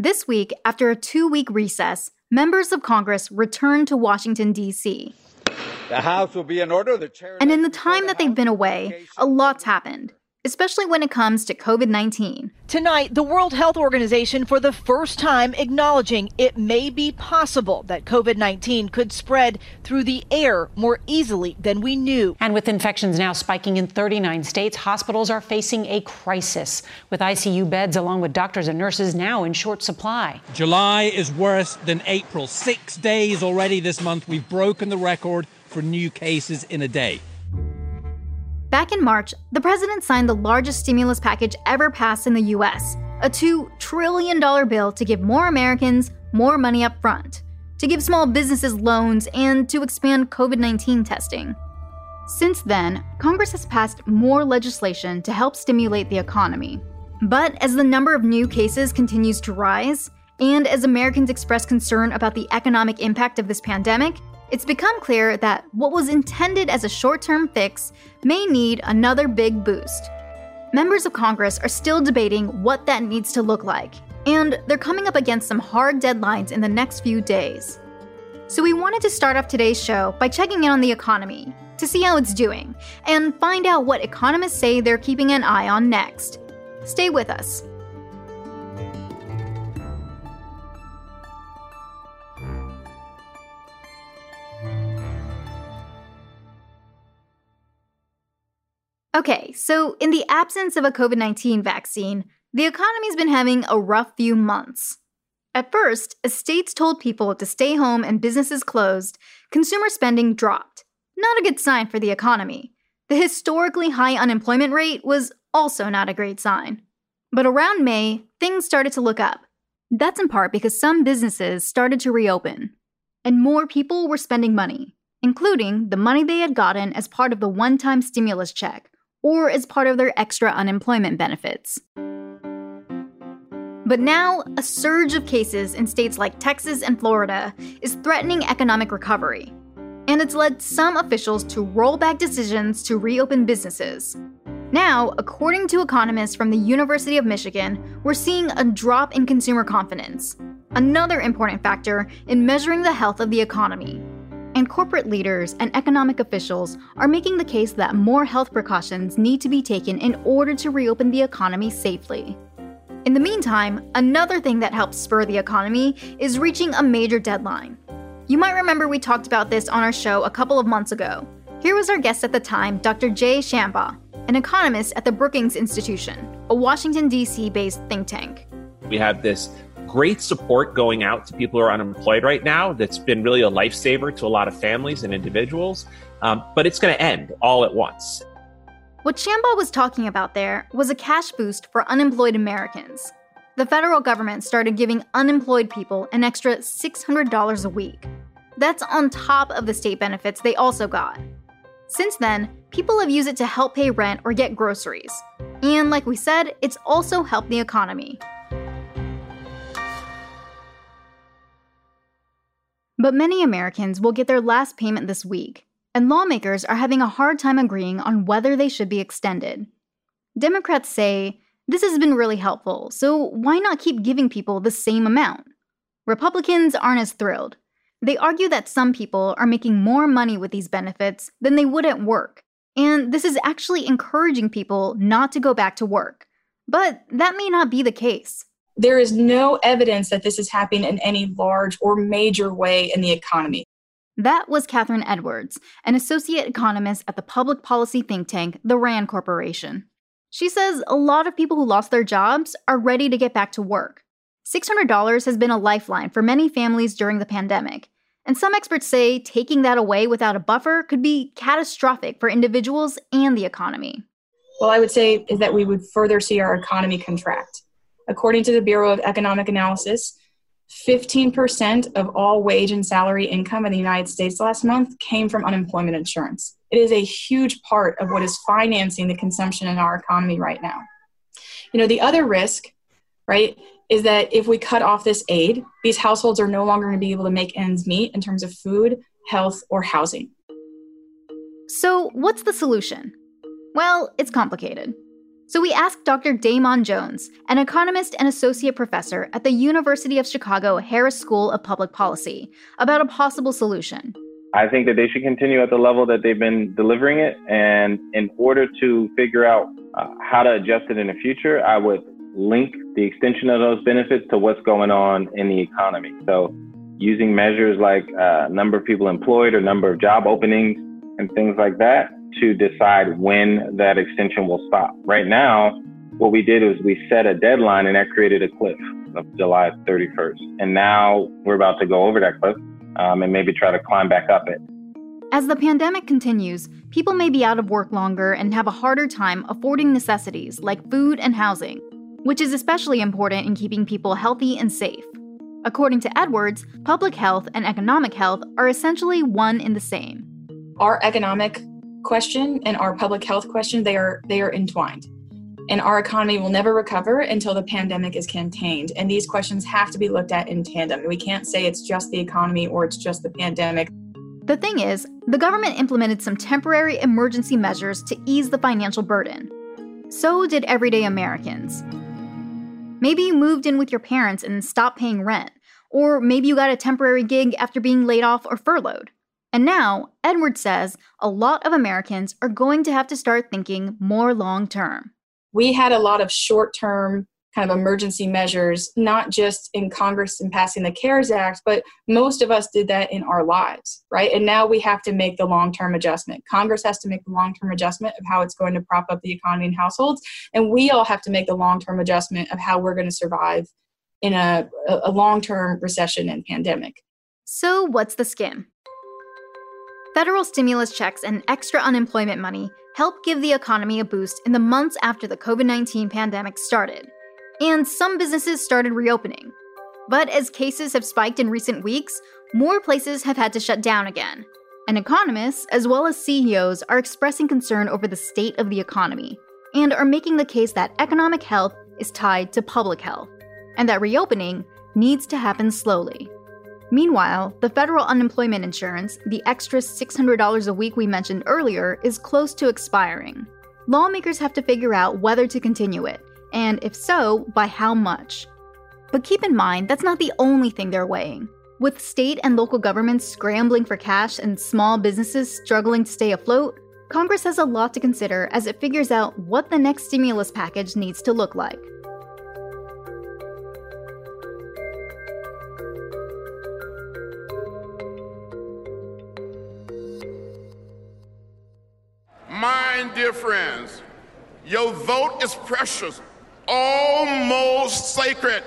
This week, after a two week recess, members of Congress returned to Washington, D.C. The House will be in order. The chair and in the time that they've been away, a lot's happened especially when it comes to COVID 19. Tonight, the World Health Organization, for the first time, acknowledging it may be possible that COVID 19 could spread through the air more easily than we knew. And with infections now spiking in 39 states, hospitals are facing a crisis, with ICU beds along with doctors and nurses now in short supply. July is worse than April. Six days already this month, we've broken the record for new cases in a day. Back in March, the president signed the largest stimulus package ever passed in the US a $2 trillion bill to give more Americans more money up front, to give small businesses loans, and to expand COVID 19 testing. Since then, Congress has passed more legislation to help stimulate the economy. But as the number of new cases continues to rise, and as Americans express concern about the economic impact of this pandemic, it's become clear that what was intended as a short term fix may need another big boost. Members of Congress are still debating what that needs to look like, and they're coming up against some hard deadlines in the next few days. So, we wanted to start off today's show by checking in on the economy to see how it's doing and find out what economists say they're keeping an eye on next. Stay with us. Okay, so in the absence of a COVID 19 vaccine, the economy's been having a rough few months. At first, as states told people to stay home and businesses closed, consumer spending dropped. Not a good sign for the economy. The historically high unemployment rate was also not a great sign. But around May, things started to look up. That's in part because some businesses started to reopen, and more people were spending money, including the money they had gotten as part of the one time stimulus check, or as part of their extra unemployment benefits. But now, a surge of cases in states like Texas and Florida is threatening economic recovery. And it's led some officials to roll back decisions to reopen businesses. Now, according to economists from the University of Michigan, we're seeing a drop in consumer confidence, another important factor in measuring the health of the economy. And corporate leaders and economic officials are making the case that more health precautions need to be taken in order to reopen the economy safely. In the meantime, another thing that helps spur the economy is reaching a major deadline. You might remember we talked about this on our show a couple of months ago. Here was our guest at the time, Dr. Jay Shambaugh, an economist at the Brookings Institution, a Washington, D.C. based think tank. We have this great support going out to people who are unemployed right now. That's been really a lifesaver to a lot of families and individuals. Um, but it's going to end all at once. What Shambaugh was talking about there was a cash boost for unemployed Americans. The federal government started giving unemployed people an extra $600 a week. That's on top of the state benefits they also got. Since then, people have used it to help pay rent or get groceries. And like we said, it's also helped the economy. But many Americans will get their last payment this week, and lawmakers are having a hard time agreeing on whether they should be extended. Democrats say this has been really helpful, so why not keep giving people the same amount? Republicans aren't as thrilled. They argue that some people are making more money with these benefits than they would at work, and this is actually encouraging people not to go back to work. But that may not be the case there is no evidence that this is happening in any large or major way in the economy. That was Kathryn Edwards, an associate economist at the public policy think tank, the RAND Corporation. She says a lot of people who lost their jobs are ready to get back to work. $600 has been a lifeline for many families during the pandemic, and some experts say taking that away without a buffer could be catastrophic for individuals and the economy. Well, I would say is that we would further see our economy contract. According to the Bureau of Economic Analysis, 15% of all wage and salary income in the United States last month came from unemployment insurance. It is a huge part of what is financing the consumption in our economy right now. You know, the other risk, right, is that if we cut off this aid, these households are no longer going to be able to make ends meet in terms of food, health, or housing. So, what's the solution? Well, it's complicated. So we asked Dr. Damon Jones, an economist and associate professor at the University of Chicago Harris School of Public Policy, about a possible solution. I think that they should continue at the level that they've been delivering it. And in order to figure out uh, how to adjust it in the future, I would link the extension of those benefits to what's going on in the economy. So using measures like uh, number of people employed or number of job openings and things like that to decide when that extension will stop. Right now, what we did is we set a deadline and that created a cliff of July 31st. And now we're about to go over that cliff um, and maybe try to climb back up it. As the pandemic continues, people may be out of work longer and have a harder time affording necessities like food and housing, which is especially important in keeping people healthy and safe. According to Edwards, public health and economic health are essentially one in the same. Our economic question and our public health question they are they are entwined. And our economy will never recover until the pandemic is contained. And these questions have to be looked at in tandem. We can't say it's just the economy or it's just the pandemic. The thing is the government implemented some temporary emergency measures to ease the financial burden. So did everyday americans. Maybe you moved in with your parents and stopped paying rent or maybe you got a temporary gig after being laid off or furloughed and now, Edward says a lot of Americans are going to have to start thinking more long term. We had a lot of short term kind of emergency measures, not just in Congress in passing the CARES Act, but most of us did that in our lives, right? And now we have to make the long term adjustment. Congress has to make the long term adjustment of how it's going to prop up the economy and households. And we all have to make the long term adjustment of how we're going to survive in a, a long term recession and pandemic. So, what's the Skimm? Federal stimulus checks and extra unemployment money helped give the economy a boost in the months after the COVID 19 pandemic started. And some businesses started reopening. But as cases have spiked in recent weeks, more places have had to shut down again. And economists, as well as CEOs, are expressing concern over the state of the economy and are making the case that economic health is tied to public health, and that reopening needs to happen slowly. Meanwhile, the federal unemployment insurance, the extra $600 a week we mentioned earlier, is close to expiring. Lawmakers have to figure out whether to continue it, and if so, by how much. But keep in mind, that's not the only thing they're weighing. With state and local governments scrambling for cash and small businesses struggling to stay afloat, Congress has a lot to consider as it figures out what the next stimulus package needs to look like. Friends, your vote is precious, almost sacred.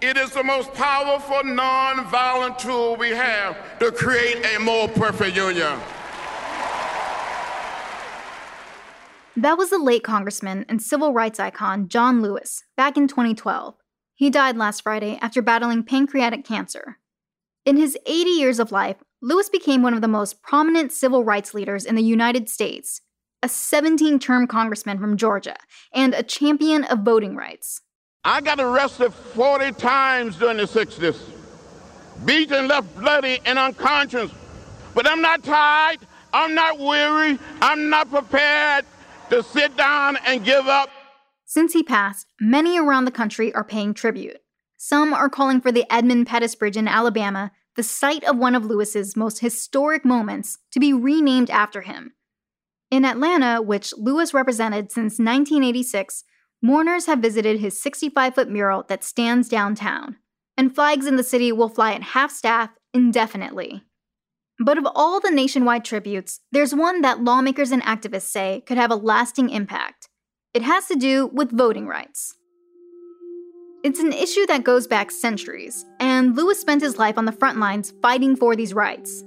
It is the most powerful nonviolent tool we have to create a more perfect union. That was the late Congressman and civil rights icon John Lewis back in 2012. He died last Friday after battling pancreatic cancer. In his 80 years of life, Lewis became one of the most prominent civil rights leaders in the United States, a 17 term congressman from Georgia, and a champion of voting rights. I got arrested 40 times during the 60s, beaten, left bloody, and unconscious. But I'm not tired, I'm not weary, I'm not prepared to sit down and give up. Since he passed, many around the country are paying tribute. Some are calling for the Edmund Pettus Bridge in Alabama the site of one of Lewis's most historic moments, to be renamed after him. In Atlanta, which Lewis represented since 1986, mourners have visited his 65 foot mural that stands downtown, and flags in the city will fly at half staff indefinitely. But of all the nationwide tributes, there's one that lawmakers and activists say could have a lasting impact. It has to do with voting rights. It's an issue that goes back centuries, and Lewis spent his life on the front lines fighting for these rights.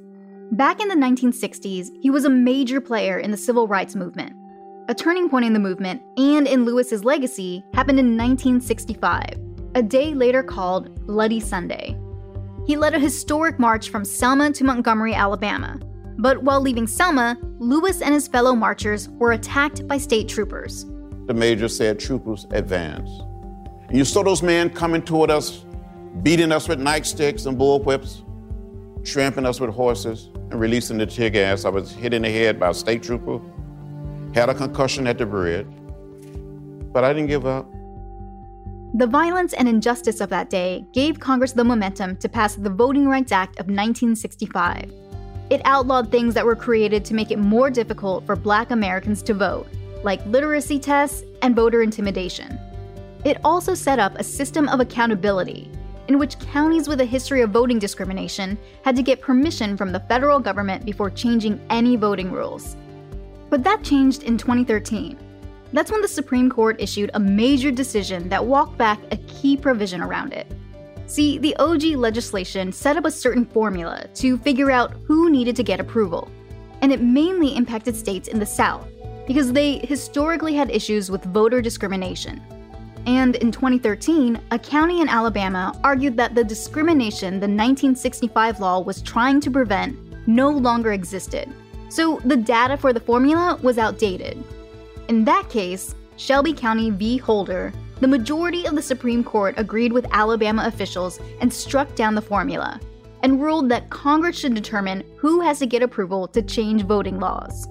Back in the 1960s, he was a major player in the civil rights movement. A turning point in the movement and in Lewis's legacy happened in 1965, a day later called Bloody Sunday. He led a historic march from Selma to Montgomery, Alabama. But while leaving Selma, Lewis and his fellow marchers were attacked by state troopers. The major said, Troopers, advance. And you saw those men coming toward us, beating us with nightsticks and bullwhips, tramping us with horses, and releasing the tear gas. I was hit in the head by a state trooper, had a concussion at the bridge. But I didn't give up. The violence and injustice of that day gave Congress the momentum to pass the Voting Rights Act of 1965. It outlawed things that were created to make it more difficult for black Americans to vote, like literacy tests and voter intimidation. It also set up a system of accountability in which counties with a history of voting discrimination had to get permission from the federal government before changing any voting rules. But that changed in 2013. That's when the Supreme Court issued a major decision that walked back a key provision around it. See, the OG legislation set up a certain formula to figure out who needed to get approval, and it mainly impacted states in the South because they historically had issues with voter discrimination. And in 2013, a county in Alabama argued that the discrimination the 1965 law was trying to prevent no longer existed. So the data for the formula was outdated. In that case, Shelby County v. Holder, the majority of the Supreme Court agreed with Alabama officials and struck down the formula, and ruled that Congress should determine who has to get approval to change voting laws.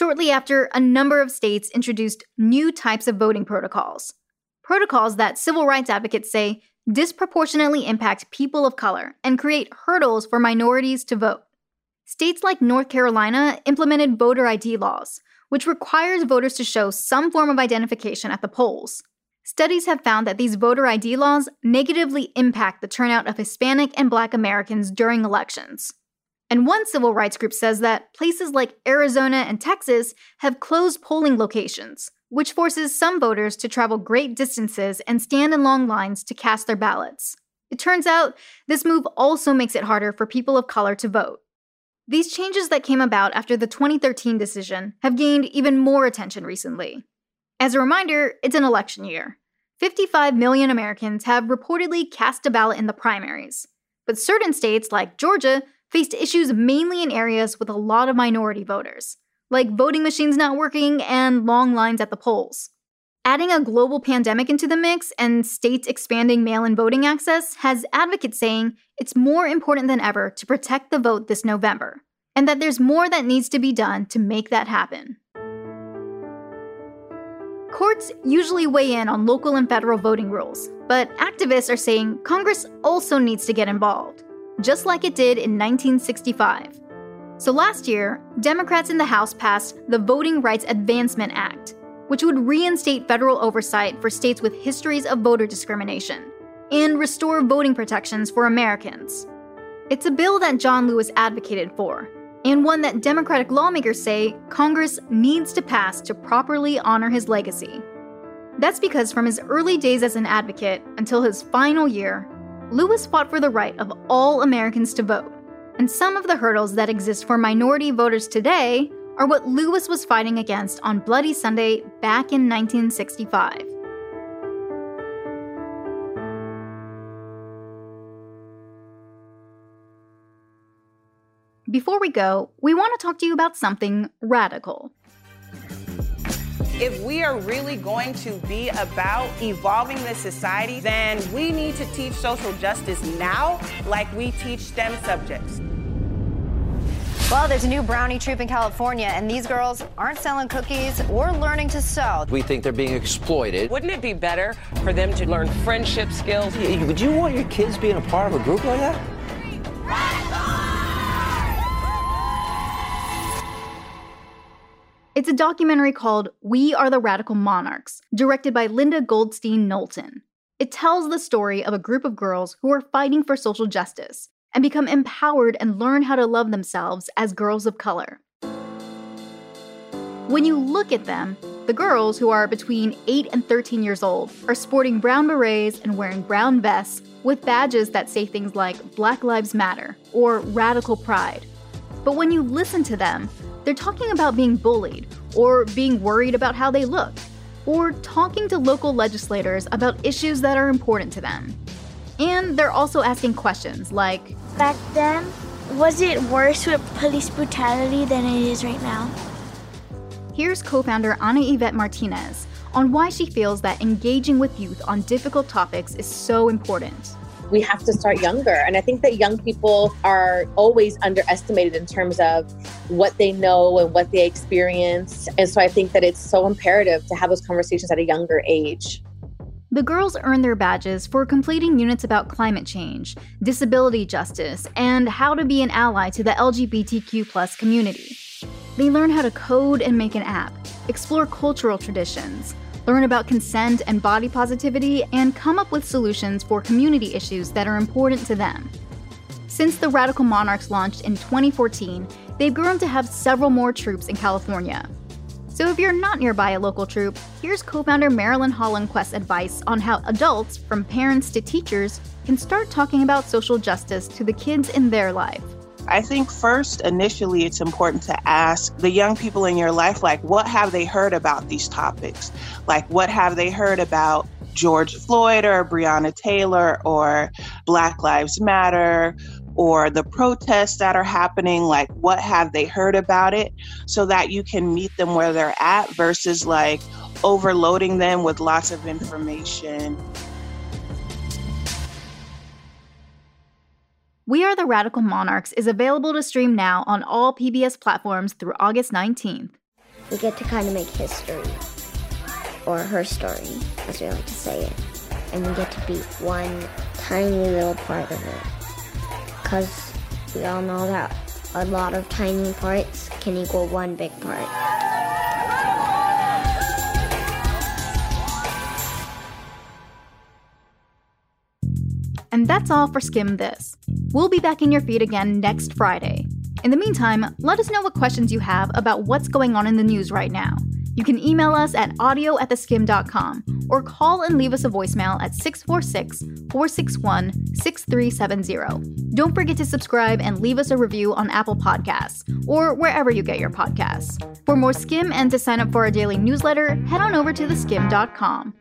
Shortly after, a number of states introduced new types of voting protocols. Protocols that civil rights advocates say disproportionately impact people of color and create hurdles for minorities to vote. States like North Carolina implemented voter ID laws, which requires voters to show some form of identification at the polls. Studies have found that these voter ID laws negatively impact the turnout of Hispanic and Black Americans during elections. And one civil rights group says that places like Arizona and Texas have closed polling locations, which forces some voters to travel great distances and stand in long lines to cast their ballots. It turns out this move also makes it harder for people of color to vote. These changes that came about after the 2013 decision have gained even more attention recently. As a reminder, it's an election year. 55 million Americans have reportedly cast a ballot in the primaries. But certain states, like Georgia, faced issues mainly in areas with a lot of minority voters, like voting machines not working and long lines at the polls. Adding a global pandemic into the mix and states expanding mail in voting access has advocates saying it's more important than ever to protect the vote this November, and that there's more that needs to be done to make that happen. Courts usually weigh in on local and federal voting rules, but activists are saying Congress also needs to get involved just like it did in 1965. So last year, Democrats in the House passed the Voting Rights Advancement Act, which would reinstate federal oversight for states with histories of voter discrimination and restore voting protections for Americans. It's a bill that John Lewis advocated for, and one that Democratic lawmakers say Congress needs to pass to properly honor his legacy. That's because from his early days as an advocate until his final year, Lewis fought for the right of all Americans to vote. And some of the hurdles that exist for minority voters today are what Lewis was fighting against on Bloody Sunday back in 1965. Before we go, we want to talk to you about something radical. If we are really going to be about evolving this society, then we need to teach social justice now like we teach STEM subjects. Well, there's a new brownie troop in California, and these girls aren't selling cookies or learning to sew. We think they're being exploited. Wouldn't it be better for them to learn friendship skills? Would you want your kids being a part of a group like that? It's a documentary called We Are the Radical Monarchs, directed by Linda Goldstein Knowlton. It tells the story of a group of girls who are fighting for social justice and become empowered and learn how to love themselves as girls of color. When you look at them, the girls, who are between 8 and 13 years old, are sporting brown berets and wearing brown vests with badges that say things like Black Lives Matter or Radical Pride. But when you listen to them, they're talking about being bullied, or being worried about how they look, or talking to local legislators about issues that are important to them. And they're also asking questions like Back then, was it worse with police brutality than it is right now? Here's co founder Anayvette Martinez on why she feels that engaging with youth on difficult topics is so important. We have to start younger. And I think that young people are always underestimated in terms of what they know and what they experience. And so I think that it's so imperative to have those conversations at a younger age. The girls earn their badges for completing units about climate change, disability justice, and how to be an ally to the LGBTQ community. They learn how to code and make an app, explore cultural traditions, learn about consent and body positivity, and come up with solutions for community issues that are important to them. Since the Radical Monarchs launched in 2014, they've grown to have several more troops in California. So if you're not nearby a local troop, here's co founder Marilyn Holland Hollinquest's advice on how adults, from parents to teachers, can start talking about social justice to the kids in their life. I think first, initially, it's important to ask the young people in your life, like, what have they heard about these topics? Like, what have they heard about George Floyd or Breonna Taylor or Black Lives Matter or the protests that are happening? Like, what have they heard about it? So that you can meet them where they're at versus like overloading them with lots of information We Are the Radical Monarchs is available to stream now on all PBS platforms through August 19th. We get to kind of make history, or her story, as we like to say it. And we get to be one tiny little part of it. Because we all know that a lot of tiny parts can equal one big part. And that's all for Skimm This. We'll be back in your feed again next Friday. In the meantime, let us know what questions you have about what's going on in the news right now. You can email us at audio at theskimm.com or call and leave us a voicemail at 646 461 6370. Don't forget to subscribe and leave us a review on Apple Podcasts or wherever you get your podcasts. For more Skimm and to sign up for our daily newsletter, head on over to theskimm.com.